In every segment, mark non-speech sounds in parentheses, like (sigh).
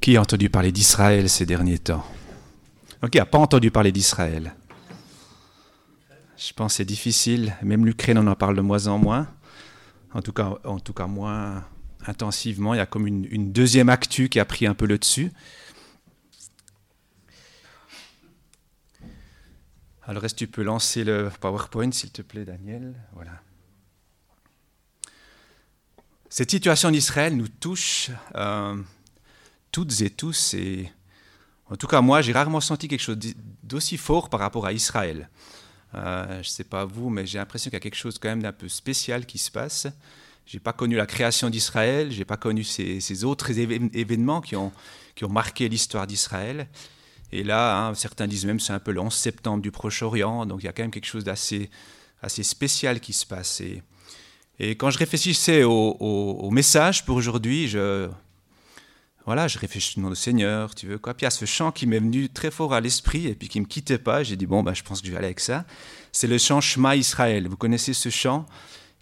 Qui a entendu parler d'Israël ces derniers temps? Qui n'a pas entendu parler d'Israël? Je pense que c'est difficile. Même l'Ukraine, on en parle de moins en moins. En tout cas, en tout cas moins intensivement. Il y a comme une, deuxième actu qui a pris un peu le dessus. Alors, est-ce que tu peux lancer le PowerPoint, s'il te plaît, Daniel? Voilà. Cette situation d'Israël nous touche euh, toutes et tous, et en tout cas moi, j'ai rarement senti quelque chose d'aussi fort par rapport à Israël. Euh, je ne sais pas vous, mais j'ai l'impression qu'il y a quelque chose quand même d'un peu spécial qui se passe. Je n'ai pas connu la création d'Israël, je n'ai pas connu ces, autres événements qui ont, qui ont marqué l'histoire d'Israël. Et là, hein, certains disent même c'est un peu le 11 septembre du Proche-Orient, donc il y a quand même quelque chose d'assez assez spécial qui se passe. Et quand je réfléchissais au, message pour aujourd'hui, je, voilà, je réfléchis au Seigneur, tu veux quoi. Puis il y a ce chant qui m'est venu très fort à l'esprit et puis qui ne me quittait pas. J'ai dit, bon, bah, je pense que je vais aller avec ça. C'est le chant Shema Israël. Vous connaissez ce chant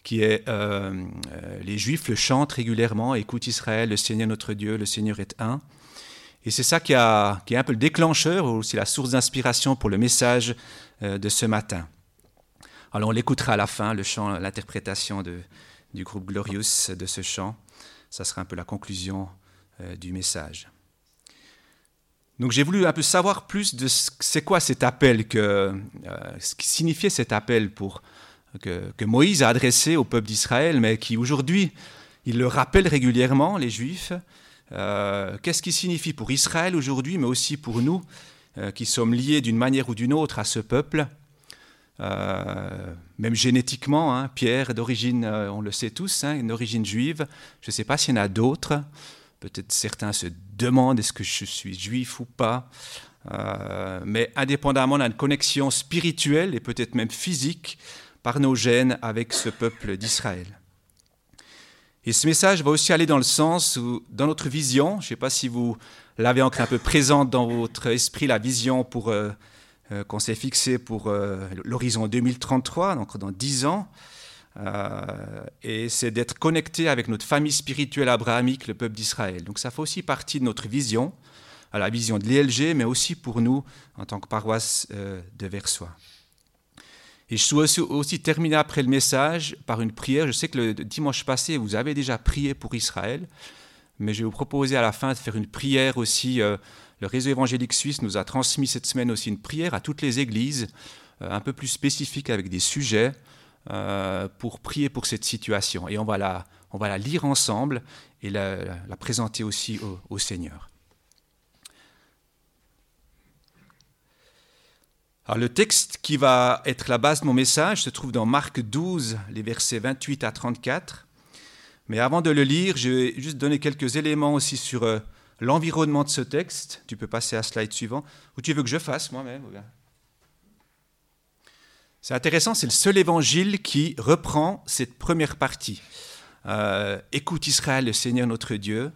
qui est, euh, euh, les Juifs le chantent régulièrement, écoute Israël, le Seigneur notre Dieu, le Seigneur est un. Et c'est ça qui, a, qui, est un peu le déclencheur, ou aussi la source d'inspiration pour le message euh, de ce matin. Alors on l'écoutera à la fin, le chant, l'interprétation du groupe Glorious de ce chant. Ça sera un peu la conclusion du message. Donc j'ai voulu un peu savoir plus de c'est quoi cet appel, que, euh, ce qui signifiait cet appel pour, que, Moïse a adressé au peuple d'Israël, mais qui aujourd'hui, il le rappelle régulièrement, les Juifs. Euh, qu'est-ce qui signifie pour Israël aujourd'hui, mais aussi pour nous, qui sommes liés d'une manière ou d'une autre à ce peuple? Euh, même génétiquement, hein, Pierre d'origine, euh, on le sait tous, hein, une origine juive. Je ne sais pas s'il y en a d'autres. Peut-être certains se demandent est-ce que je suis juif ou pas. Euh, mais indépendamment, on a une connexion spirituelle et peut-être même physique par nos gènes avec ce peuple d'Israël. Et ce message va aussi aller dans le sens où, dans notre vision, je ne sais pas si vous l'avez encore un peu présente dans votre esprit, la vision pour euh, qu'on s'est fixé pour euh, l'horizon 2033, donc dans 10 ans. Euh, et c'est d'être connecté avec notre famille spirituelle abrahamique, le peuple d'Israël. Donc ça fait aussi partie de notre vision, à la vision de l'ELG, mais aussi pour nous en tant que paroisse de Versoix. Et je souhaite aussi, terminer après le message par une prière. Je sais que le dimanche passé, vous avez déjà prié pour Israël, mais je vais vous proposer à la fin de faire une prière aussi le réseau évangélique suisse nous a transmis cette semaine aussi une prière à toutes les églises, euh, un peu plus spécifique avec des sujets euh, pour prier pour cette situation. Et on va la, on va la lire ensemble et la, présenter aussi au, Seigneur. Alors, le texte qui va être la base de mon message se trouve dans Marc 12, les versets 28 à 34. Mais avant de le lire, je vais juste donner quelques éléments aussi sur euh, l'environnement de ce texte. Tu peux passer à slide suivant. Ou tu veux que je fasse moi-même C'est intéressant, c'est le seul évangile qui reprend cette première partie. Euh, Écoute Israël, le Seigneur notre Dieu.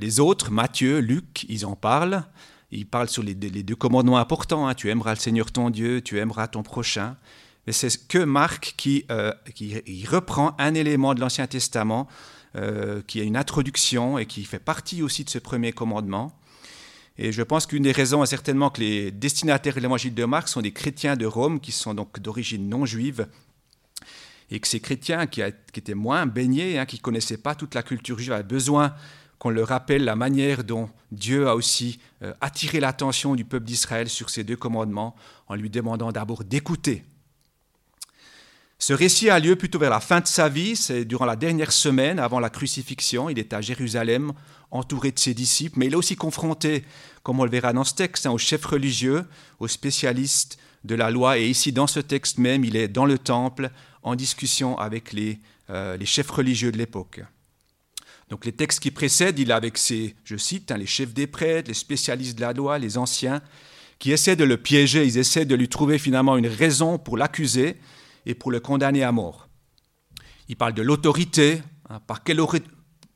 Les autres, Matthieu, Luc, ils en parlent. Ils parlent sur les, deux commandements importants. Hein. Tu aimeras le Seigneur ton Dieu, tu aimeras ton prochain. Mais c'est que Marc qui, euh, reprend un élément de l'Ancien Testament euh, qui a une introduction et qui fait partie aussi de ce premier commandement. Et je pense qu'une des raisons est certainement que les destinataires de l'évangile de Marc sont des chrétiens de Rome qui sont donc d'origine non juive et que ces chrétiens qui, étaient moins baignés, hein, qui ne connaissaient pas toute la culture juive, avaient besoin qu'on leur rappelle la manière dont Dieu a aussi euh, attiré l'attention du peuple d'Israël sur ces deux commandements en lui demandant d'abord d'écouter ce récit a lieu plutôt vers la fin de sa vie, c'est durant la dernière semaine avant la crucifixion. Il est à Jérusalem, entouré de ses disciples, mais il est aussi confronté, comme on le verra dans ce texte, hein, aux chefs religieux, aux spécialistes de la loi. Et ici, dans ce texte même, il est dans le temple en discussion avec les, euh, chefs religieux de l'époque. Donc les textes qui précèdent, il est avec ses, je cite, hein, les chefs des prêtres, les spécialistes de la loi, les anciens, qui essaient de le piéger, ils essaient de lui trouver finalement une raison pour l'accuser et pour le condamner à mort. Il parle de l'autorité. Hein, par quelle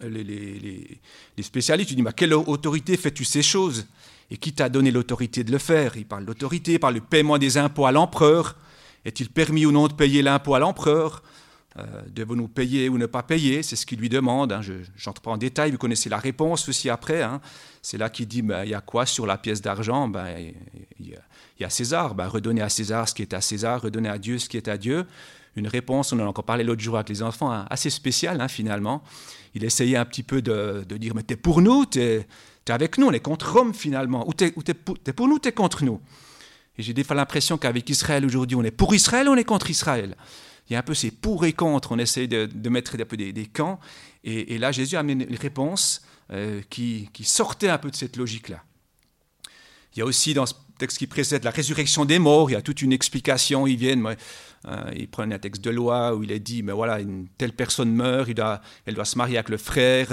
les, les, spécialistes disent, quelle autorité fais-tu ces choses? Et qui t'a donné l'autorité de le faire? Il parle d'autorité, il parle du paiement des impôts à l'empereur. Est-il permis ou non de payer l'impôt à l'empereur? Euh, devons-nous payer ou ne pas payer? C'est ce qu'il lui demande. Hein. Je n'entre pas en détail, vous connaissez la réponse aussi après. Hein. C'est là qu'il dit ben, il y a quoi sur la pièce d'argent? Ben, Il y, a César. Ben, redonner à César ce qui est à César, redonner à Dieu ce qui est à Dieu. Une réponse, on en a encore parlé l'autre jour avec les enfants, hein, assez spéciale finalement. Il essayait un petit peu de, dire mais t'es pour nous, t'es es avec nous, on est contre Rome finalement. Ou t'es pour, pour nous, t'es contre nous. Et j'ai des fois l'impression qu'avec Israël aujourd'hui, on est pour Israël, on est contre Israël il y a un peu ces pour et contre, on essaie de, mettre un peu des, camps. Et, là, Jésus a amené une réponse euh, qui, sortait un peu de cette logique-là. Il y a aussi dans ce texte qui précède la résurrection des morts, il y a toute une explication. Ils viennent, euh, ils prennent un texte de loi où il est dit, mais voilà, une telle personne meurt, elle doit se marier avec le frère.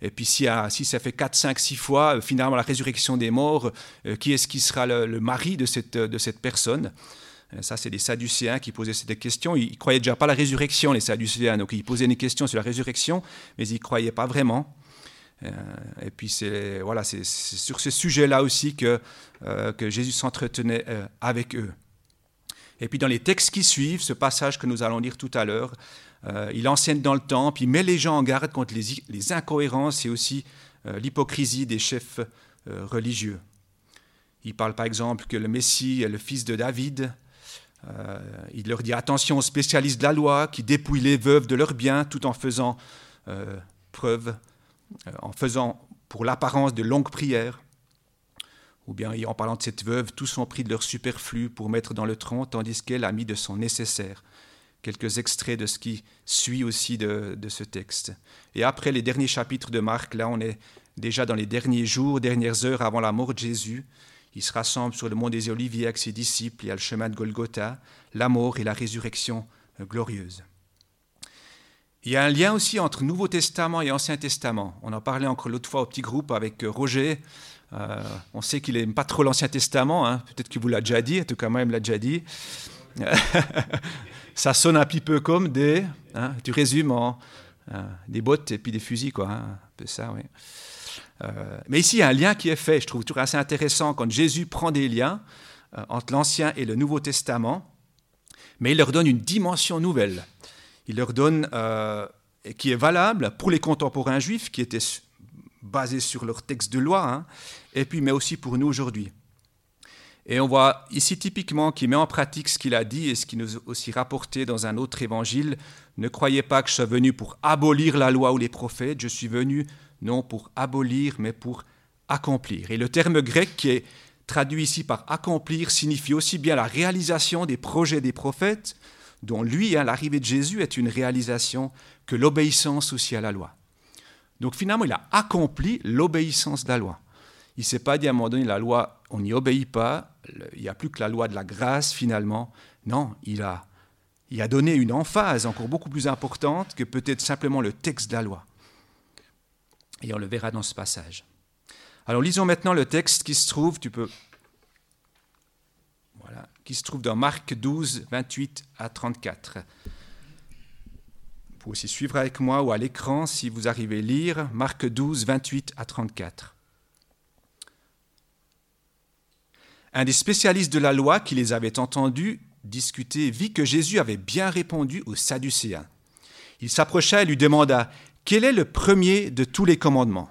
Et puis si, si, ça fait 4, 5, 6 fois, finalement, la résurrection des morts, euh, qui est-ce qui sera le, mari de cette, personne? euh, ça, c'est des Sadducéens qui posaient ces questions. Ils ne croyaient déjà pas la résurrection, les Sadducéens. Donc, ils posaient des questions sur la résurrection, mais ils n'y croyaient pas vraiment. Euh, et puis, c'est voilà, sur ce sujet-là aussi que, euh, que Jésus s'entretenait avec eux. Et puis, dans les textes qui suivent, ce passage que nous allons lire tout à l'heure, il enseigne dans le temple, il met les gens en garde contre les incohérences et aussi l'hypocrisie des chefs religieux. Il parle par exemple que le Messie est le fils de David, euh, il leur dit attention aux spécialistes de la loi qui dépouillent les veuves de leurs biens tout en faisant euh, preuve, euh, en faisant pour l'apparence de longues prières. Ou bien en parlant de cette veuve, tous ont pris de leur superflu pour mettre dans le tronc, tandis qu'elle a mis de son nécessaire. Quelques extraits de ce qui suit aussi de, de ce texte. Et après les derniers chapitres de Marc, là on est déjà dans les derniers jours, dernières heures avant la mort de Jésus. Il se rassemble sur le mont des Oliviers avec ses disciples, y a le chemin de Golgotha, la mort et la résurrection euh, glorieuse. Il y a un lien aussi entre Nouveau Testament et Ancien Testament. On en parlait encore l'autre fois au petit groupe avec euh, Roger. Euh, on sait qu'il n'aime pas trop l'Ancien Testament, hein. peut-être qu'il vous l'a déjà dit, en tout cas moi il me l'a déjà dit. (laughs) ça sonne un petit peu comme des, hein, tu résumes en des bottes et puis des fusils, quoi, hein, un peu ça, oui. Euh, mais ici, il y a un lien qui est fait, je trouve toujours assez intéressant quand Jésus prend des liens euh, entre l'Ancien et le Nouveau Testament, mais il leur donne une dimension nouvelle. Il leur donne, euh, qui est valable pour les contemporains juifs, qui étaient basés sur leur texte de loi, hein, et puis mais aussi pour nous aujourd'hui. Et on voit ici typiquement qu'il met en pratique ce qu'il a dit et ce qu'il nous a aussi rapporté dans un autre évangile. Ne croyez pas que je suis venu pour abolir la loi ou les prophètes, je suis venu non pour abolir, mais pour accomplir. Et le terme grec qui est traduit ici par accomplir signifie aussi bien la réalisation des projets des prophètes, dont lui, hein, l'arrivée de Jésus, est une réalisation, que l'obéissance aussi à la loi. Donc finalement, il a accompli l'obéissance de la loi. Il ne s'est pas dit à un moment donné, la loi, on n'y obéit pas, il n'y a plus que la loi de la grâce finalement. Non, il a, il a donné une emphase encore beaucoup plus importante que peut-être simplement le texte de la loi. Et on le verra dans ce passage. Alors lisons maintenant le texte qui se trouve, tu peux, voilà, qui se trouve dans Marc 12, 28 à 34. Vous pouvez aussi suivre avec moi ou à l'écran si vous arrivez à lire Marc 12, 28 à 34. Un des spécialistes de la loi qui les avait entendus discuter vit que Jésus avait bien répondu aux Sadducéens. Il s'approcha et lui demanda quel est le premier de tous les commandements?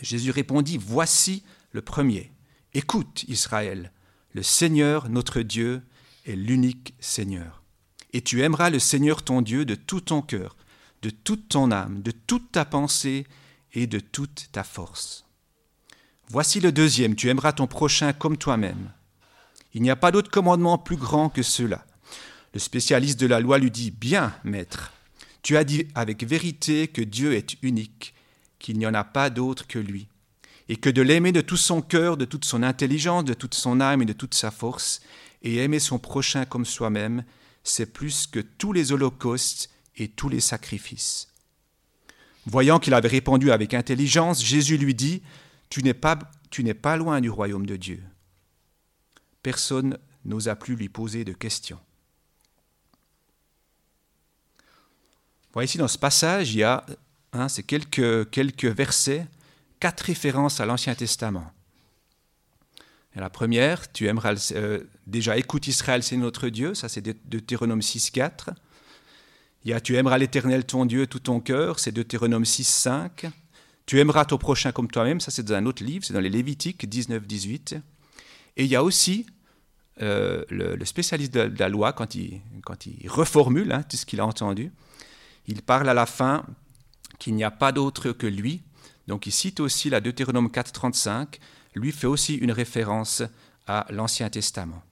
Jésus répondit, Voici le premier. Écoute, Israël, le Seigneur notre Dieu est l'unique Seigneur. Et tu aimeras le Seigneur ton Dieu de tout ton cœur, de toute ton âme, de toute ta pensée et de toute ta force. Voici le deuxième, tu aimeras ton prochain comme toi-même. Il n'y a pas d'autre commandement plus grand que cela. Le spécialiste de la loi lui dit, Bien, maître, tu as dit avec vérité que Dieu est unique, qu'il n'y en a pas d'autre que lui, et que de l'aimer de tout son cœur, de toute son intelligence, de toute son âme et de toute sa force, et aimer son prochain comme soi-même, c'est plus que tous les holocaustes et tous les sacrifices. Voyant qu'il avait répondu avec intelligence, Jésus lui dit, Tu n'es pas, tu n'es pas loin du royaume de Dieu. Personne n'osa plus lui poser de questions. Voyez ici dans ce passage, il y a hein, quelques, quelques versets, quatre références à l'Ancien Testament. La première, tu aimeras euh, déjà écoute Israël, c'est notre Dieu, ça c'est Deutéronome 6, 4. Il y a tu aimeras l'Éternel ton Dieu tout ton cœur, c'est Deutéronome 6, 5. Tu aimeras ton prochain comme toi-même, ça c'est dans un autre livre, c'est dans les Lévitiques 19, 18. Et il y a aussi euh, le, spécialiste de, la loi, quand il, reformule hein, tout ce qu'il a entendu, il parle à la fin qu'il n'y a pas d'autre que lui. Donc il cite aussi la Deutéronome 4, 35, lui fait aussi une référence à l'Ancien Testament.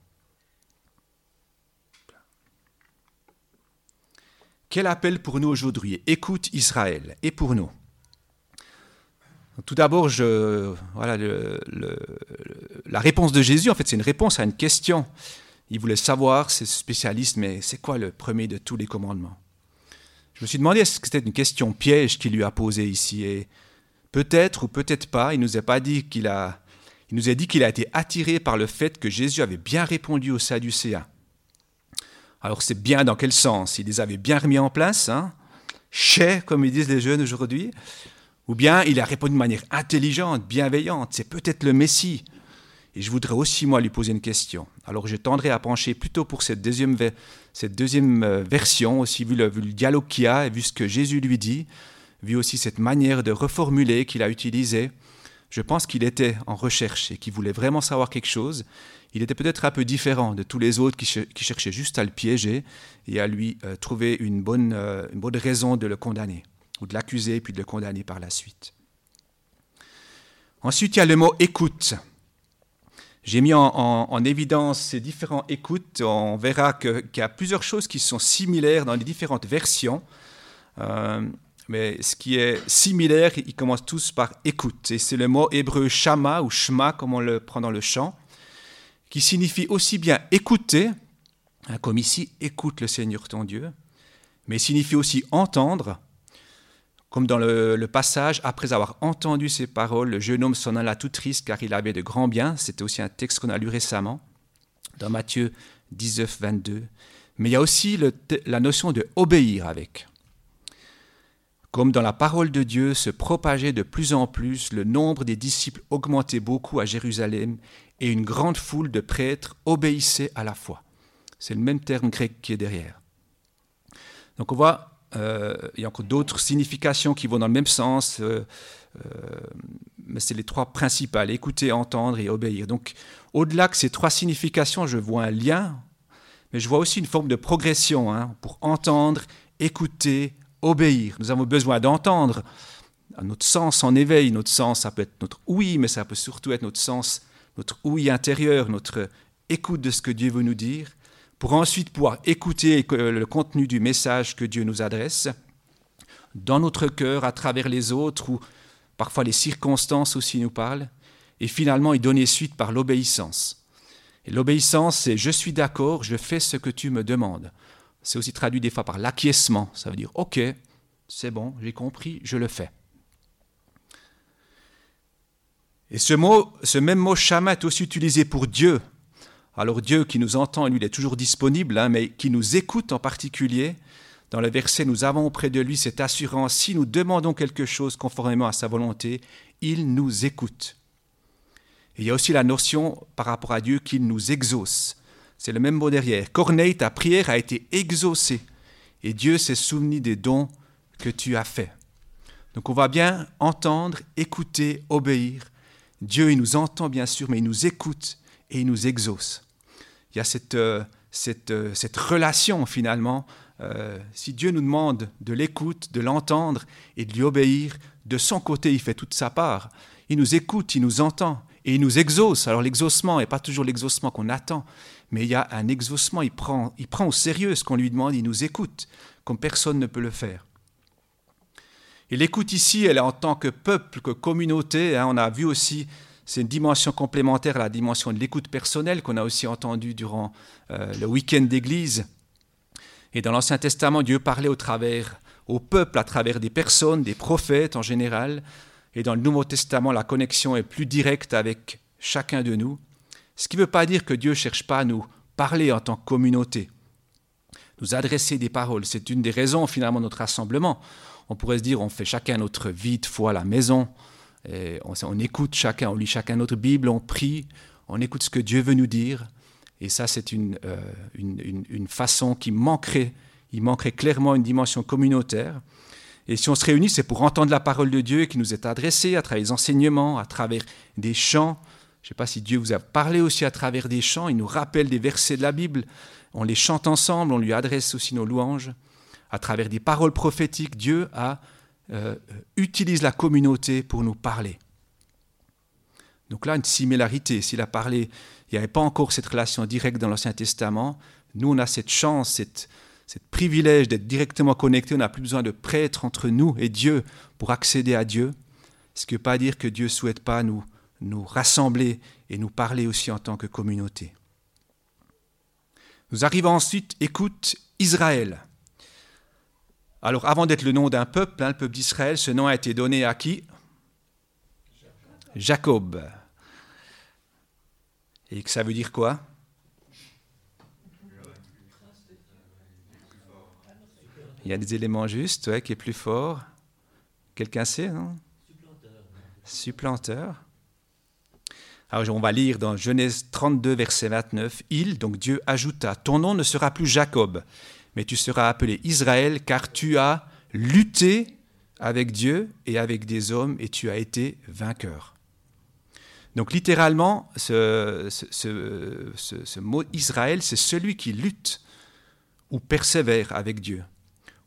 Quel appel pour nous aujourd'hui? Écoute Israël, et pour nous. Tout d'abord, la réponse de Jésus, en fait, c'est une réponse à une question. Il voulait savoir, c'est spécialiste, mais c'est quoi le premier de tous les commandements? Je me suis demandé est-ce c'était une question piège qu'il lui a posée ici? Et peut-être ou peut-être pas, il nous a pas dit qu'il a, il nous a dit qu'il a été attiré par le fait que Jésus avait bien répondu aux Sadducéens. Alors c'est bien dans quel sens? Il les avait bien remis en place, hein? Comme ils disent les jeunes aujourd'hui. Ou bien il a répondu de manière intelligente, bienveillante. C'est peut-être le Messie. Et je voudrais aussi, moi, lui poser une question. Alors je tendrai à pencher plutôt pour cette deuxième, cette deuxième euh, version, aussi vu le, dialogue qu'il y a, et vu ce que Jésus lui dit, vu aussi cette manière de reformuler qu'il a utilisée. Je pense qu'il était en recherche et qu'il voulait vraiment savoir quelque chose il était peut-être un peu différent de tous les autres qui, cherchaient juste à le piéger et à lui euh, trouver une bonne, euh, une bonne raison de le condamner, ou de l'accuser puis de le condamner par la suite. Ensuite, il y a le mot écoute. J'ai mis en, évidence ces différents écoutes. On verra qu'il y a plusieurs choses qui sont similaires dans les différentes versions. Euh, mais ce qui est similaire, ils commencent tous par écoute. Et c'est le mot hébreu shama ou shma, comme on le prend dans le chant qui signifie aussi bien écouter, hein, comme ici, écoute le Seigneur ton Dieu, mais signifie aussi entendre, comme dans le, passage, après avoir entendu ces paroles, le jeune homme s'en alla tout triste car il avait de grands biens. C'était aussi un texte qu'on a lu récemment, dans Matthieu 19, 22. Mais il y a aussi la notion de obéir avec. Comme dans la parole de Dieu se propageait de plus en plus, le nombre des disciples augmentait beaucoup à Jérusalem et une grande foule de prêtres obéissaient à la foi. C'est le même terme grec qui est derrière. Donc on voit, euh, il y a encore d'autres significations qui vont dans le même sens, euh, euh, mais c'est les trois principales, écouter, entendre et obéir. Donc au-delà de ces trois significations, je vois un lien, mais je vois aussi une forme de progression hein, pour entendre, écouter, obéir. Nous avons besoin d'entendre notre sens en éveil, notre sens, ça peut être notre oui, mais ça peut surtout être notre sens notre ouïe intérieure, notre écoute de ce que Dieu veut nous dire, pour ensuite pouvoir écouter le contenu du message que Dieu nous adresse, dans notre cœur, à travers les autres, ou parfois les circonstances aussi nous parlent, et finalement y donner suite par l'obéissance. Et l'obéissance, c'est je suis d'accord, je fais ce que tu me demandes. C'est aussi traduit des fois par l'acquiescement. Ça veut dire ok, c'est bon, j'ai compris, je le fais. Et ce, mot, ce même mot shama est aussi utilisé pour Dieu. Alors Dieu qui nous entend, lui, il est toujours disponible, hein, mais qui nous écoute en particulier. Dans le verset, nous avons auprès de lui cette assurance, si nous demandons quelque chose conformément à sa volonté, il nous écoute. Il y a aussi la notion par rapport à Dieu qu'il nous exauce. C'est le même mot derrière. Corneille, ta prière a été exaucée et Dieu s'est souvenu des dons que tu as faits. Donc on va bien entendre, écouter, obéir Dieu, il nous entend bien sûr, mais il nous écoute et il nous exauce. Il y a cette, euh, euh, cette, relation finalement. Euh, si Dieu nous demande de l'écoute, de l'entendre et de lui obéir, de son côté, il fait toute sa part. Il nous écoute, il nous entend et il nous exauce. Alors l'exaucement n'est pas toujours l'exaucement qu'on attend, mais il y a un exaucement, il prend, il prend au sérieux ce qu'on lui demande, il nous écoute, comme personne ne peut le faire. Et l'écoute ici, elle est en tant que peuple, que communauté. Hein. on a vu aussi, c'est une dimension complémentaire à la dimension de l'écoute personnelle qu'on a aussi entendue durant euh, le week-end d'église. Et dans l'Ancien Testament, Dieu parlait au travers, au peuple à travers des personnes, des prophètes en général. Et dans le Nouveau Testament, la connexion est plus directe avec chacun de nous. Ce qui ne veut pas dire que Dieu ne cherche pas à nous parler en tant que communauté, nous adresser des paroles. C'est une des raisons finalement de notre rassemblement on pourrait se dire, on fait chacun notre vie de foi à la maison, on, écoute chacun, on lit chacun notre Bible, on prie, on écoute ce que Dieu veut nous dire. Et ça, c'est une, euh, une, façon qui manquerait, il manquerait clairement une dimension communautaire. Et si on se réunit, c'est pour entendre la parole de Dieu qui nous est adressée à travers les enseignements, à travers des chants. Je ne sais pas si Dieu vous a parlé aussi à travers des chants, il nous rappelle des versets de la Bible, on les chante ensemble, on lui adresse aussi nos louanges. À travers des paroles prophétiques, Dieu a, euh, utilise la communauté pour nous parler. Donc là, une similarité. S'il a parlé, il n'y avait pas encore cette relation directe dans l'Ancien Testament. Nous, on a cette chance, cette, privilège d'être directement connecté. On n'a plus besoin de prêtres entre nous et Dieu pour accéder à Dieu. Ce qui ne veut pas dire que Dieu ne souhaite pas nous rassembler et nous parler aussi en tant que communauté. Nous arrivons ensuite, écoute, Israël. Alors avant d'être le nom d'un peuple, hein, le peuple d'Israël, ce nom a été donné à qui? Jacob. Et que ça veut dire quoi? Il y a des éléments justes, ouais, qui est plus fort. Quelqu'un sait, non? Supplanteur. Alors on va lire dans Genèse 32, verset 29. Il, donc Dieu, ajouta, Ton nom ne sera plus Jacob, mais tu seras appelé Israël, car tu as lutté avec Dieu et avec des hommes, et tu as été vainqueur. Donc littéralement, ce, mot Israël, c'est celui qui lutte ou persévère avec Dieu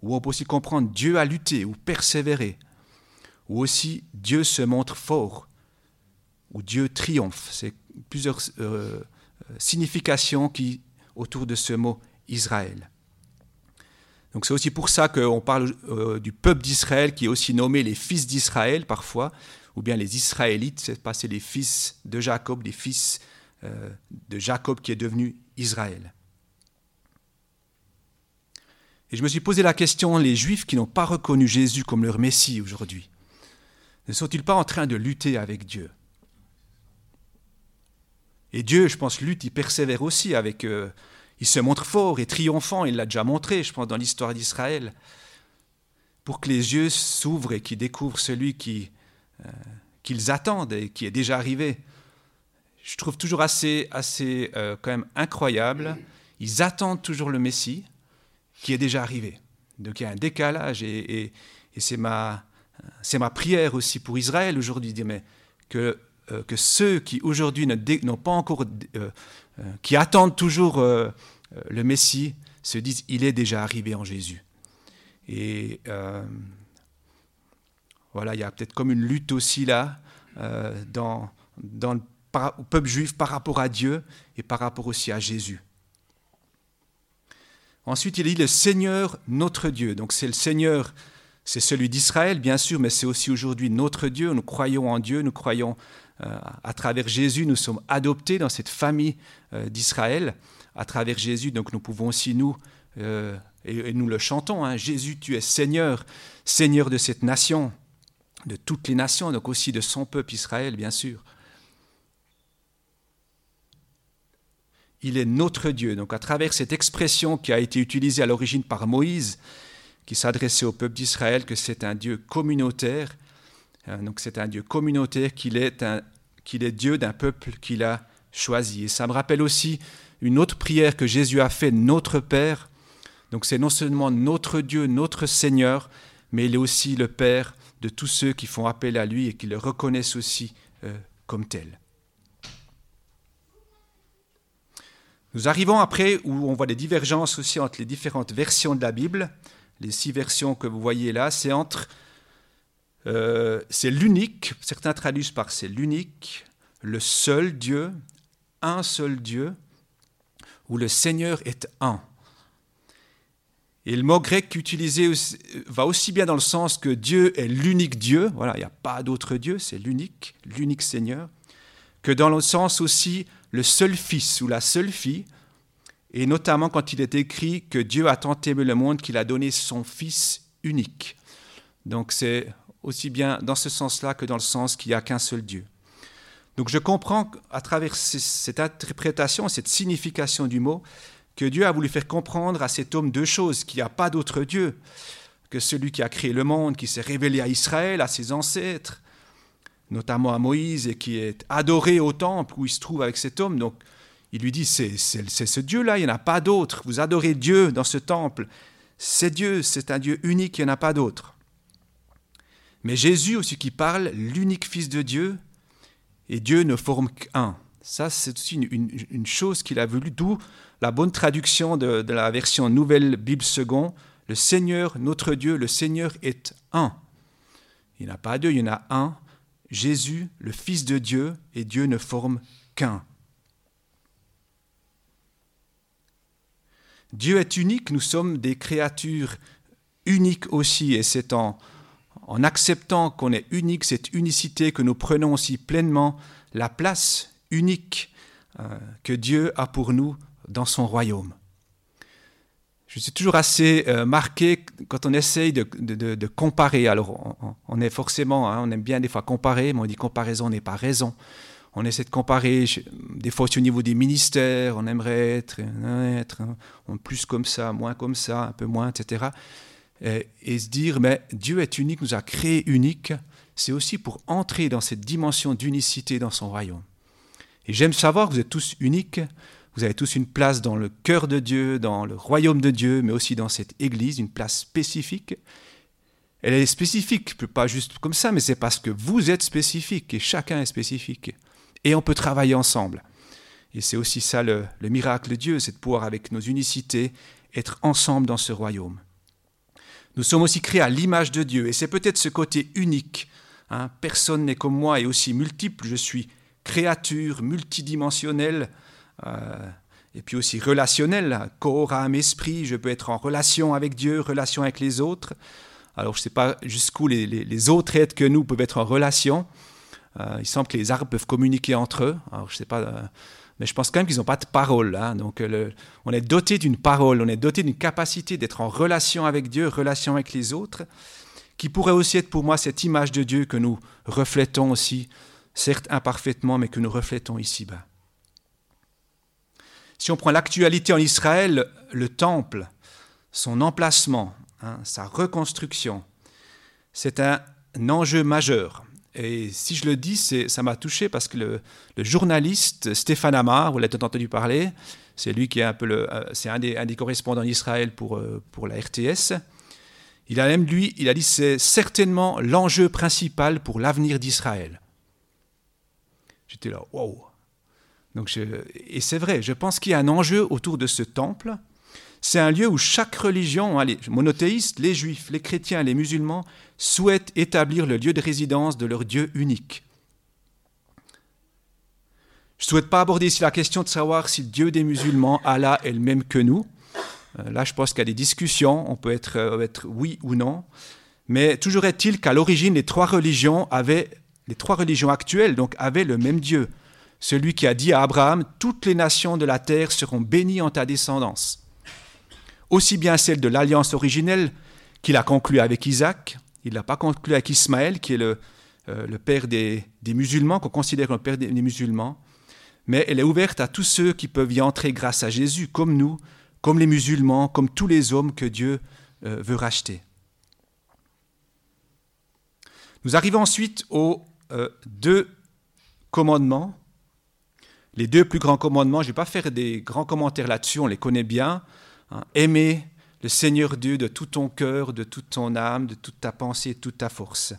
ou on peut aussi comprendre Dieu a lutté ou persévéré, ou aussi Dieu se montre fort, ou Dieu triomphe. C'est plusieurs euh, significations qui autour de ce mot Israël. Donc c'est aussi pour ça qu'on parle euh, du peuple d'Israël qui est aussi nommé les fils d'Israël parfois, ou bien les Israélites, c'est pas les fils de Jacob, les fils euh, de Jacob qui est devenu Israël. Et je me suis posé la question, les Juifs qui n'ont pas reconnu Jésus comme leur Messie aujourd'hui, ne sont-ils pas en train de lutter avec Dieu? Et Dieu, je pense, lutte, il persévère aussi avec... eux. Il se montre fort et triomphant, il l'a déjà montré, je pense, dans l'histoire d'Israël, pour que les yeux s'ouvrent et qu'ils découvrent celui qui, euh, qu'ils attendent et qui est déjà arrivé. Je trouve toujours assez, assez euh, quand même incroyable. Ils attendent toujours le Messie, qui est déjà arrivé. Donc il y a un décalage et, c'est ma, ma prière aussi pour Israël aujourd'hui, mais que, euh, que ceux qui aujourd'hui n'ont pas encore, qui attendent toujours le Messie, se disent il est déjà arrivé en Jésus. Et voilà, il y a peut-être comme une lutte aussi là dans, dans le peuple juif par rapport à Dieu et par rapport aussi à Jésus. Ensuite, il dit le Seigneur notre Dieu. Donc c'est le Seigneur, c'est celui d'Israël, bien sûr, mais c'est aussi aujourd'hui notre Dieu. Nous croyons en Dieu, nous croyons euh, à travers Jésus, nous sommes adoptés dans cette famille euh, d'Israël. À travers Jésus, donc nous pouvons aussi nous, euh, et, nous le chantons, hein, Jésus, tu es Seigneur, Seigneur de cette nation, de toutes les nations, donc aussi de son peuple Israël, bien sûr. il est notre Dieu. Donc à travers cette expression qui a été utilisée à l'origine par Moïse, qui s'adressait au peuple d'Israël, que c'est un Dieu communautaire, euh, donc c'est un Dieu communautaire qu'il est, qu'il est Dieu d'un peuple qu'il a choisi. Et ça me rappelle aussi une autre prière que Jésus a fait, notre Père. Donc c'est non seulement notre Dieu, notre Seigneur, mais il est aussi le Père de tous ceux qui font appel à lui et qui le reconnaissent aussi euh, comme tel. Nous arrivons après où on voit des divergences aussi entre les différentes versions de la Bible. Les six versions que vous voyez là, c'est entre euh, c'est l'unique, certains traduisent par c'est l'unique, le seul Dieu, un seul Dieu, où le Seigneur est un. Et le mot grec utilisé va aussi bien dans le sens que Dieu est l'unique Dieu, il n'y a pas d'autre Dieu, c'est l'unique, l'unique Seigneur, que dans le sens aussi le seul fils ou la seule fille, et notamment quand il est écrit que Dieu a tant aimé le monde qu'il a donné son fils unique. Donc c'est aussi bien dans ce sens-là que dans le sens qu'il n'y a qu'un seul Dieu. Donc je comprends à travers cette interprétation, cette signification du mot, que Dieu a voulu faire comprendre à cet homme deux choses, qu'il n'y a pas d'autre Dieu que celui qui a créé le monde, qui s'est révélé à Israël, à ses ancêtres, notamment à Moïse, et qui est adoré au temple où il se trouve avec cet homme. Donc il lui dit, c'est ce Dieu-là, il n'y en a pas d'autre. Vous adorez Dieu dans ce temple. c'est Dieu, c'est un Dieu unique, il n'y en a pas d'autre. Mais Jésus aussi qui parle, l'unique Fils de Dieu, et Dieu ne forme qu'un. Ça, c'est aussi une, chose qu'il a voulu, d'où la bonne traduction de, de, la version Nouvelle Bible Second. Le Seigneur, notre Dieu, le Seigneur est un. Il n'y en a pas deux, il y en a un. Jésus, le Fils de Dieu, et Dieu ne forme qu'un. Dieu est unique, nous sommes des créatures uniques aussi, et c'est en, en acceptant qu'on est unique, cette unicité, que nous prenons aussi pleinement la place unique euh, que Dieu a pour nous dans son royaume. Je suis toujours assez euh, marqué quand on essaye de, comparer. Alors, on, est forcément, hein, on aime bien des fois comparer, mais on dit comparaison n'est pas raison on essaie de comparer, des fois au niveau des ministères, on aimerait être, être plus comme ça, moins comme ça, un peu moins, etc. Et, se dire, mais Dieu est unique, nous a créés uniques, c'est aussi pour entrer dans cette dimension d'unicité dans son royaume. Et j'aime savoir que vous êtes tous uniques, vous avez tous une place dans le cœur de Dieu, dans le royaume de Dieu, mais aussi dans cette Église, une place spécifique. Elle est spécifique, pas juste comme ça, mais c'est parce que vous êtes spécifique et chacun est spécifique et on peut travailler ensemble. Et c'est aussi ça le, miracle de Dieu, c'est de pouvoir avec nos unicités être ensemble dans ce royaume. Nous sommes aussi créés à l'image de Dieu, et c'est peut-être ce côté unique. Hein. Personne n'est comme moi et aussi multiple, je suis créature multidimensionnelle, euh, et puis aussi relationnelle, corps, âme, esprit, je peux être en relation avec Dieu, relation avec les autres. Alors je ne sais pas jusqu'où les, autres êtres que nous peuvent être en relation, euh, il semble que les arbres peuvent communiquer entre eux. Alors, je sais pas, euh, mais je pense quand même qu'ils n'ont pas de parole. Hein. Donc, euh, on est doté d'une parole, on est doté d'une capacité d'être en relation avec Dieu, relation avec les autres, qui pourrait aussi être pour moi cette image de Dieu que nous reflétons aussi, certes imparfaitement, mais que nous reflétons ici-bas. Si on prend l'actualité en Israël, le temple, son emplacement, hein, sa reconstruction, c'est un enjeu majeur. Et si je le dis, ça m'a touché parce que le, journaliste Stéphane Amar, vous l'avez entendu parler, c'est lui qui est un peu le, euh, c'est un des correspondants d'Israël pour, euh, pour la RTS. Il a même lui, il a dit c'est certainement l'enjeu principal pour l'avenir d'Israël. J'étais là, wow. Donc et c'est vrai, je pense qu'il y a un enjeu autour de ce temple. C'est un lieu où chaque religion, hein, les monothéistes, les juifs, les chrétiens, les musulmans, souhaitent établir le lieu de résidence de leur Dieu unique. Je ne souhaite pas aborder ici la question de savoir si le Dieu des musulmans, Allah, est le même que nous. Euh, là, je pense qu'il y a des discussions, on peut être, euh, être oui ou non. Mais toujours est-il qu'à l'origine, les trois religions avaient, les trois religions actuelles, donc, avaient le même Dieu. Celui qui a dit à Abraham, toutes les nations de la terre seront bénies en ta descendance aussi bien celle de l'alliance originelle qu'il a conclue avec Isaac, il ne l'a pas conclue avec Ismaël, qui est le, euh, père des, musulmans, qu'on considère comme le père des, musulmans, mais elle est ouverte à tous ceux qui peuvent y entrer grâce à Jésus, comme nous, comme les musulmans, comme tous les hommes que Dieu euh, veut racheter. Nous arrivons ensuite aux euh, deux commandements, les deux plus grands commandements. Je ne vais pas faire des grands commentaires là-dessus, on les connaît bien. Hein, aimer le Seigneur Dieu de tout ton cœur, de toute ton âme, de toute ta pensée, de toute ta force.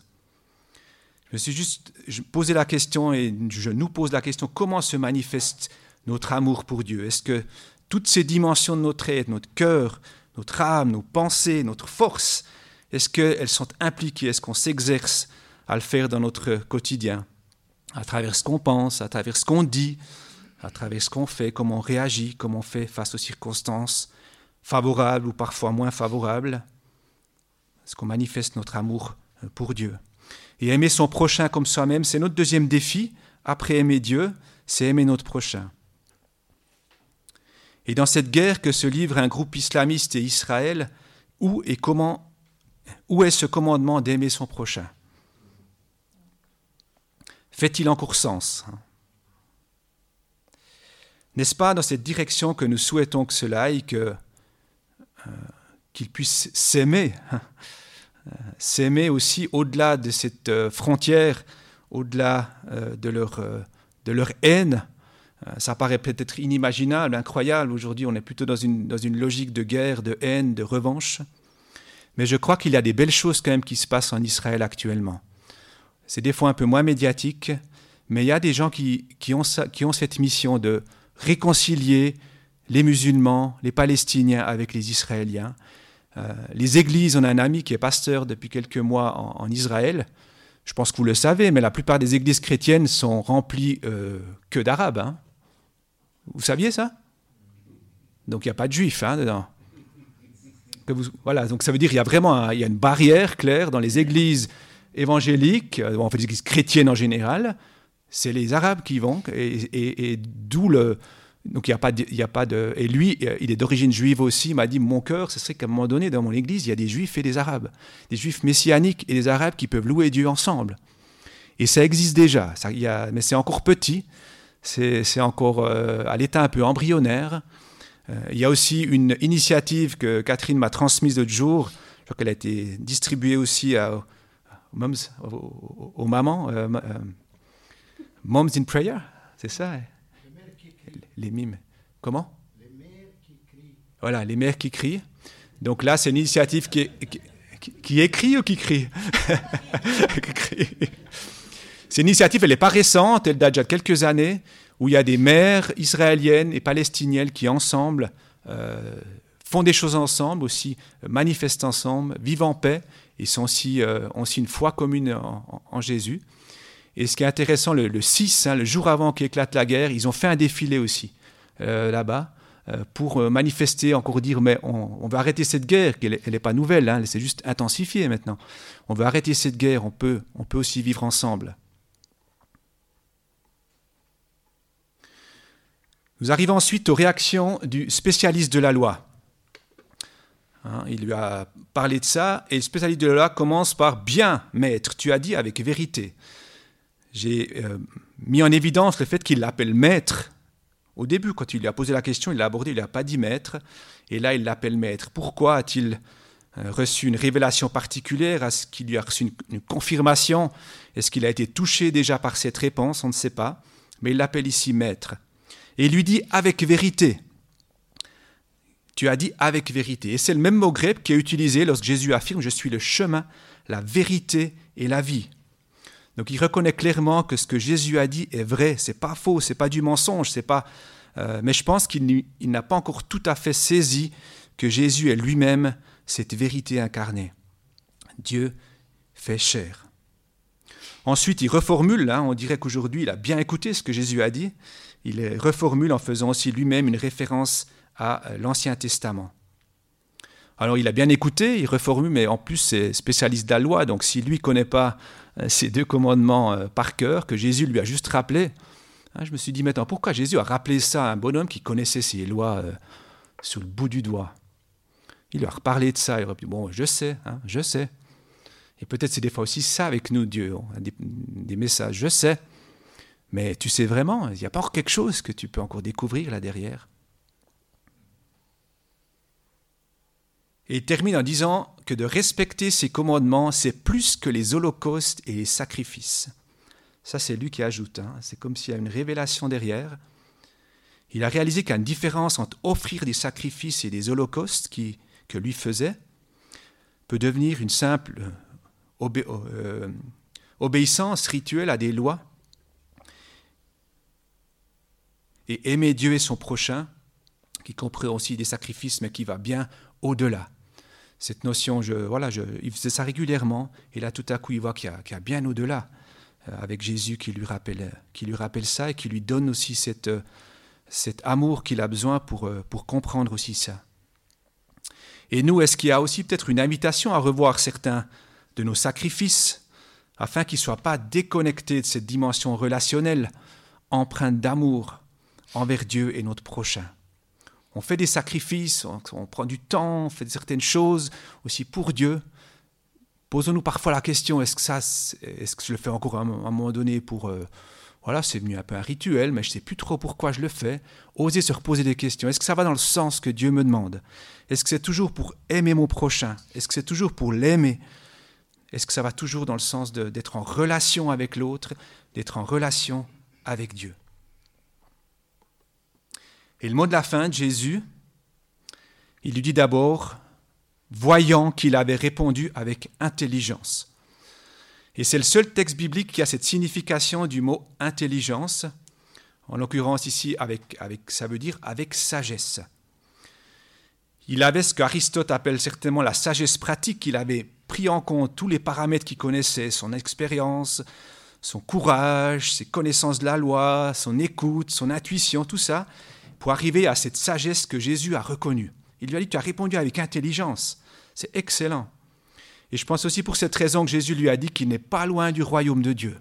Je me suis juste posé la question et je nous pose la question comment se manifeste notre amour pour Dieu? Est-ce que toutes ces dimensions de notre être, notre cœur, notre âme, nos pensées, notre force, est-ce qu'elles sont impliquées? Est-ce qu'on s'exerce à le faire dans notre quotidien? À travers ce qu'on pense, à travers ce qu'on dit, à travers ce qu'on fait, comment on réagit, comment on fait face aux circonstances, favorable ou parfois moins favorable, est-ce qu'on manifeste notre amour euh, pour Dieu. Et aimer son prochain comme soi-même, c'est notre deuxième défi. Après aimer Dieu, c'est aimer notre prochain. Et dans cette guerre que se livre un groupe islamiste et Israël, où et comment, où est ce commandement d'aimer son prochain? Fait-il encore sens N'est-ce pas dans cette direction que nous souhaitons que cela aille, que qu'ils puissent s'aimer, hein. euh, s'aimer aussi au-delà de cette euh, frontière, au-delà de leur, de leur haine, Ça paraît peut-être inimaginable, incroyable. Aujourd'hui, on est plutôt dans une, dans une logique de guerre, de haine, de revanche. Mais je crois qu'il y a des belles choses quand même qui se passent en Israël actuellement. C'est des fois un peu moins médiatique, mais il y a des gens qui, qui, ont, qui ont cette mission de réconcilier les musulmans, les Palestiniens avec les Israéliens. Euh, les églises, on a un ami qui est pasteur depuis quelques mois en, Israël. Je pense que vous le savez, mais la plupart des églises chrétiennes sont remplies euh, que d'arabes. Hein. Vous saviez ça? Donc il n'y a pas de juifs hein, dedans. voilà, donc ça veut dire qu'il y a vraiment il y a une barrière claire dans les églises évangéliques, euh, en fait les églises chrétiennes en général, c'est les Arabes qui vont, et, d'où le... Donc il n'y a, pas de, a pas de... Et lui, euh, il est d'origine juive aussi, il m'a dit, mon cœur, ce serait qu'à un moment donné, dans mon église, il y a des juifs et des arabes, des juifs messianiques et des arabes qui peuvent louer Dieu ensemble. Et ça existe déjà, y mais c'est encore petit, c'est encore euh, à l'état un peu embryonnaire. Euh, il y a aussi une initiative que Catherine m'a transmise l'autre jour, je crois qu'elle a été distribuée aussi aux, mamans. Moms in Prayer, c'est ça? Les mimes. Comment? Les mères qui crient. Voilà, les mères qui crient. Donc là, c'est une initiative qui, qui, écrit ou (laughs) qui crie? C'est une initiative, elle n'est pas récente, elle date déjà de quelques années, où il y a des mères israéliennes et palestiniennes qui, ensemble, euh, font des choses ensemble, aussi manifestent ensemble, vivent en paix, et sont aussi, euh, ont aussi une foi commune en Jésus. Et ce qui est intéressant, le, 6, hein, le jour avant qu'éclate la guerre, ils ont fait un défilé aussi euh, là-bas euh, pour euh, manifester, encore dire, mais on, veut arrêter cette guerre, elle n'est pas nouvelle, hein, elle s'est juste intensifiée maintenant. On veut arrêter cette guerre, on peut, on peut aussi vivre ensemble. Nous arrivons ensuite aux réactions du spécialiste de la loi. Hein, il lui a parlé de ça, et le spécialiste de la loi commence par Bien, maître, tu as dit avec vérité j'ai euh, mis en évidence le fait qu'il l'appelle maître. Au début, quand il lui a posé la question, il l'a abordé, il n'a pas dit maître, et là il l'appelle maître. Pourquoi a-t-il euh, reçu une révélation particulière? Est-ce qu'il lui a reçu une, confirmation? Est-ce qu'il a été touché déjà par cette réponse? On ne sait pas. Mais il l'appelle ici maître. Et il lui dit avec vérité. Tu as dit avec vérité. Et c'est le même mot grec qui est utilisé lorsque Jésus affirme Je suis le chemin, la vérité et la vie. Donc il reconnaît clairement que ce que Jésus a dit est vrai, c'est pas faux, c'est pas du mensonge, c'est pas. Euh, mais je pense qu'il n'a pas encore tout à fait saisi que Jésus est lui-même cette vérité incarnée. Dieu fait chair. Ensuite, il reformule, hein, on dirait qu'aujourd'hui, il a bien écouté ce que Jésus a dit, il reformule en faisant aussi lui-même une référence à euh, l'Ancien Testament. Alors il a bien écouté, il reformule, mais en plus c'est spécialiste de la loi, donc si lui ne connaît pas ces deux commandements euh, par cœur que Jésus lui a juste rappelé. Hein, je me suis dit maintenant, pourquoi Jésus a rappelé ça à un bonhomme qui connaissait ces lois euh, sous le bout du doigt? Il a reparlé de ça, il a dit, bon, je sais, hein, je sais. Et peut-être c'est des fois aussi ça avec nous, Dieu, des, des messages, je sais. Mais tu sais vraiment, il n'y a pas encore quelque chose que tu peux encore découvrir là derrière. Et il termine en disant que de respecter ses commandements, c'est plus que les holocaustes et les sacrifices. Ça, c'est lui qui ajoute. Hein. C'est comme s'il y a une révélation derrière. Il a réalisé qu'il y a une différence entre offrir des sacrifices et des holocaustes que lui faisait peut devenir une simple euh, euh, obéissance rituelle à des lois. Et aimer Dieu et son prochain, qui comprend aussi des sacrifices, mais qui va bien au-delà. Cette notion, voilà, il faisait ça régulièrement, et là tout à coup il voit qu'il y, a bien au-delà, euh, avec Jésus qui lui, rappelle, ça et qui lui donne aussi euh, cet amour qu'il a besoin pour, euh, pour comprendre aussi ça. Et nous, est-ce qu'il y a aussi peut-être une invitation à revoir certains de nos sacrifices, afin qu'ils ne soient pas déconnectés de cette dimension relationnelle, empreinte d'amour envers Dieu et notre prochain? On fait des sacrifices, on, prend du temps, on fait certaines choses aussi pour Dieu. Posons-nous parfois la question est-ce que ça, est-ce que je le fais encore à un, moment donné pour euh, voilà, c'est venu un peu un rituel, mais je ne sais plus trop pourquoi je le fais. Oser se reposer des questions. Est-ce que ça va dans le sens que Dieu me demande? Est-ce que c'est toujours pour aimer mon prochain? Est-ce que c'est toujours pour l'aimer? Est-ce que ça va toujours dans le sens d'être en relation avec l'autre, d'être en relation avec Dieu? Et le mot de la fin de Jésus, il lui dit d'abord, voyant qu'il avait répondu avec intelligence. Et c'est le seul texte biblique qui a cette signification du mot intelligence, en l'occurrence ici, avec, avec, ça veut dire avec sagesse. Il avait ce qu'Aristote appelle certainement la sagesse pratique, il avait pris en compte tous les paramètres qu'il connaissait, son expérience, son courage, ses connaissances de la loi, son écoute, son intuition, tout ça, pour arriver à cette sagesse que Jésus a reconnue. Il lui a dit, tu as répondu avec intelligence. C'est excellent. Et je pense aussi pour cette raison que Jésus lui a dit qu'il n'est pas loin du royaume de Dieu.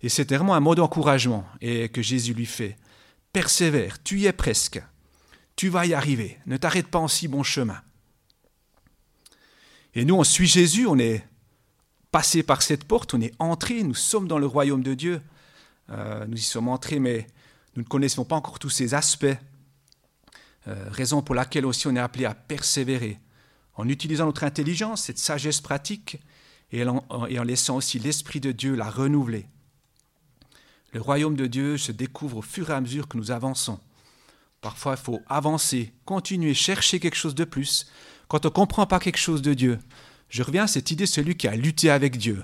Et c'est vraiment un mot d'encouragement et que Jésus lui fait. Persévère, tu y es presque. Tu vas y arriver. Ne t'arrête pas en si bon chemin. Et nous, on suit Jésus, on est passé par cette porte, on est entré, nous sommes dans le royaume de Dieu. Euh, nous y sommes entrés, mais nous ne connaissons pas encore tous ces aspects. Euh, raison pour laquelle aussi on est appelé à persévérer, en utilisant notre intelligence, cette sagesse pratique, et en, laissant aussi l'Esprit de Dieu la renouveler. Le royaume de Dieu se découvre au fur et à mesure que nous avançons. Parfois, il faut avancer, continuer, chercher quelque chose de plus. Quand on ne comprend pas quelque chose de Dieu, je reviens à cette idée celui qui a lutté avec Dieu.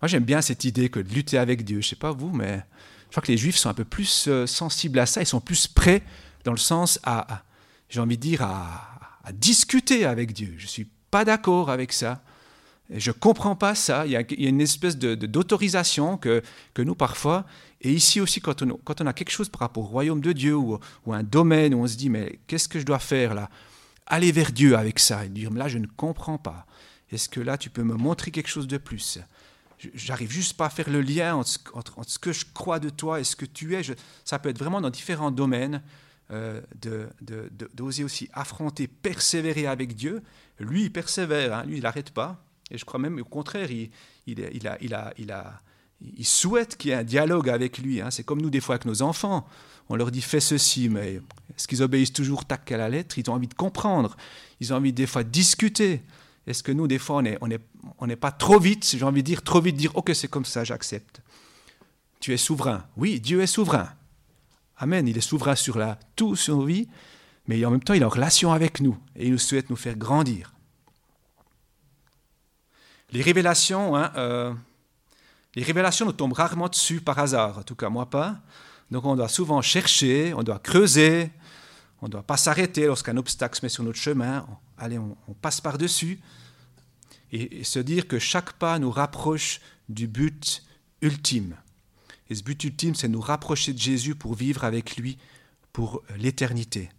Moi, j'aime bien cette idée que de lutter avec Dieu. Je ne sais pas vous, mais je crois que les Juifs sont un peu plus euh, sensibles à ça. Ils sont plus prêts, dans le sens à, j'ai envie de dire, à, discuter avec Dieu. Je ne suis pas d'accord avec ça. Je ne comprends pas ça. Il y a, une espèce d'autorisation de, que, que nous, parfois, et ici aussi, quand on, quand on, a quelque chose par rapport au royaume de Dieu ou, ou un domaine où on se dit, mais qu'est-ce que je dois faire là? Aller vers Dieu avec ça et dire, mais là, je ne comprends pas. Est-ce que là, tu peux me montrer quelque chose de plus? J'arrive juste pas à faire le lien entre, ce que je crois de toi et ce que tu es. ça peut être vraiment dans différents domaines euh, d'oser aussi affronter, persévérer avec Dieu. Lui, il persévère, hein. lui, il n'arrête pas. Et je crois même au contraire, il, souhaite qu'il y ait un dialogue avec lui. Hein. C'est comme nous, des fois, avec nos enfants. On leur dit fais ceci, mais est-ce qu'ils obéissent toujours tac à la lettre? Ils ont envie de comprendre. Ils ont envie, des fois, de discuter. Est-ce que nous, des fois, on n'est est, pas trop vite, j'ai envie de dire, trop vite dire ok, c'est comme ça, j'accepte. Tu es souverain. Oui, Dieu est souverain. Amen. Il est souverain sur la, tout sur nos vies, mais en même temps, il est en relation avec nous et il nous souhaite nous faire grandir. Les révélations, hein, euh, les révélations nous tombent rarement dessus par hasard, en tout cas moi pas. Donc on doit souvent chercher, on doit creuser, on ne doit pas s'arrêter lorsqu'un obstacle se met sur notre chemin. Allez, on, passe par-dessus et, se dire que chaque pas nous rapproche du but ultime. Et ce but ultime, c'est nous rapprocher de Jésus pour vivre avec lui pour l'éternité.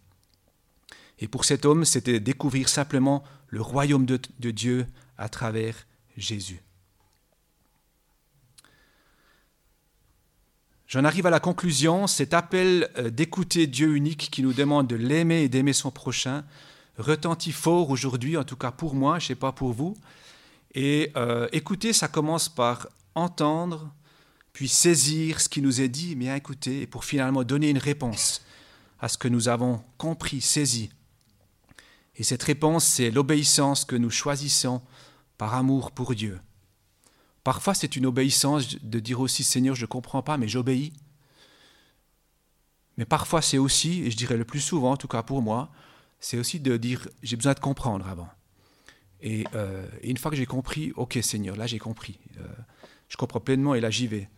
Et pour cet homme, c'était découvrir simplement le royaume de Dieu à travers Jésus. J'en arrive à la conclusion, cet appel euh, d'écouter Dieu unique qui nous demande de l'aimer et d'aimer son prochain retentit fort aujourd'hui, en tout cas pour moi, je ne sais pas pour vous. Et euh, écouter, ça commence par entendre, puis saisir ce qui nous est dit, bien écouter, et pour finalement donner une réponse à ce que nous avons compris, saisi. Et cette réponse, c'est l'obéissance que nous choisissons par amour pour Dieu. Parfois, c'est une obéissance de dire aussi Seigneur, je ne comprends pas, mais j'obéis. Mais parfois, c'est aussi, et je dirais le plus souvent, en tout cas pour moi, c'est aussi de dire j'ai besoin de comprendre avant. Et, euh, une fois que j'ai compris, ok Seigneur, là j'ai compris. Euh, je comprends pleinement et là j'y vais.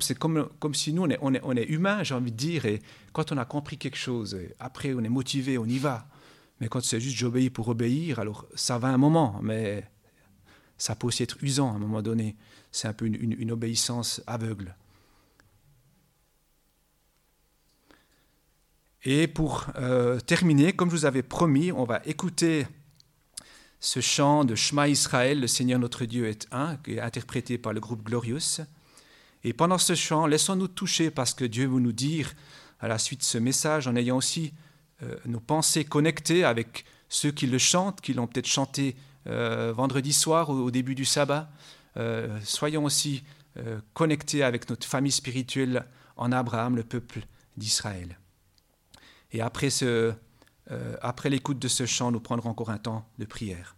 C'est comme, comme si nous, on est, on est, on est humain, j'ai envie de dire, et quand on a compris quelque chose, après on est motivé, on y va. Mais quand c'est juste j'obéis pour obéir, alors ça va un moment, mais ça peut aussi être usant à un moment donné. C'est un peu une, obéissance aveugle. Et pour euh, terminer, comme je vous avais promis, on va écouter ce chant de Shema Israël, le Seigneur notre Dieu est un, qui est interprété par le groupe Glorious. Et pendant ce chant, laissons-nous toucher parce que Dieu veut nous dire à la suite de ce message, en ayant aussi euh, nos pensées connectées avec ceux qui le chantent, qui l'ont peut-être chanté euh, vendredi soir au, début du sabbat. Soyons aussi connectés avec notre famille spirituelle en Abraham, le peuple d'Israël. Et après, après l'écoute de ce chant, nous prendrons encore un temps de prière.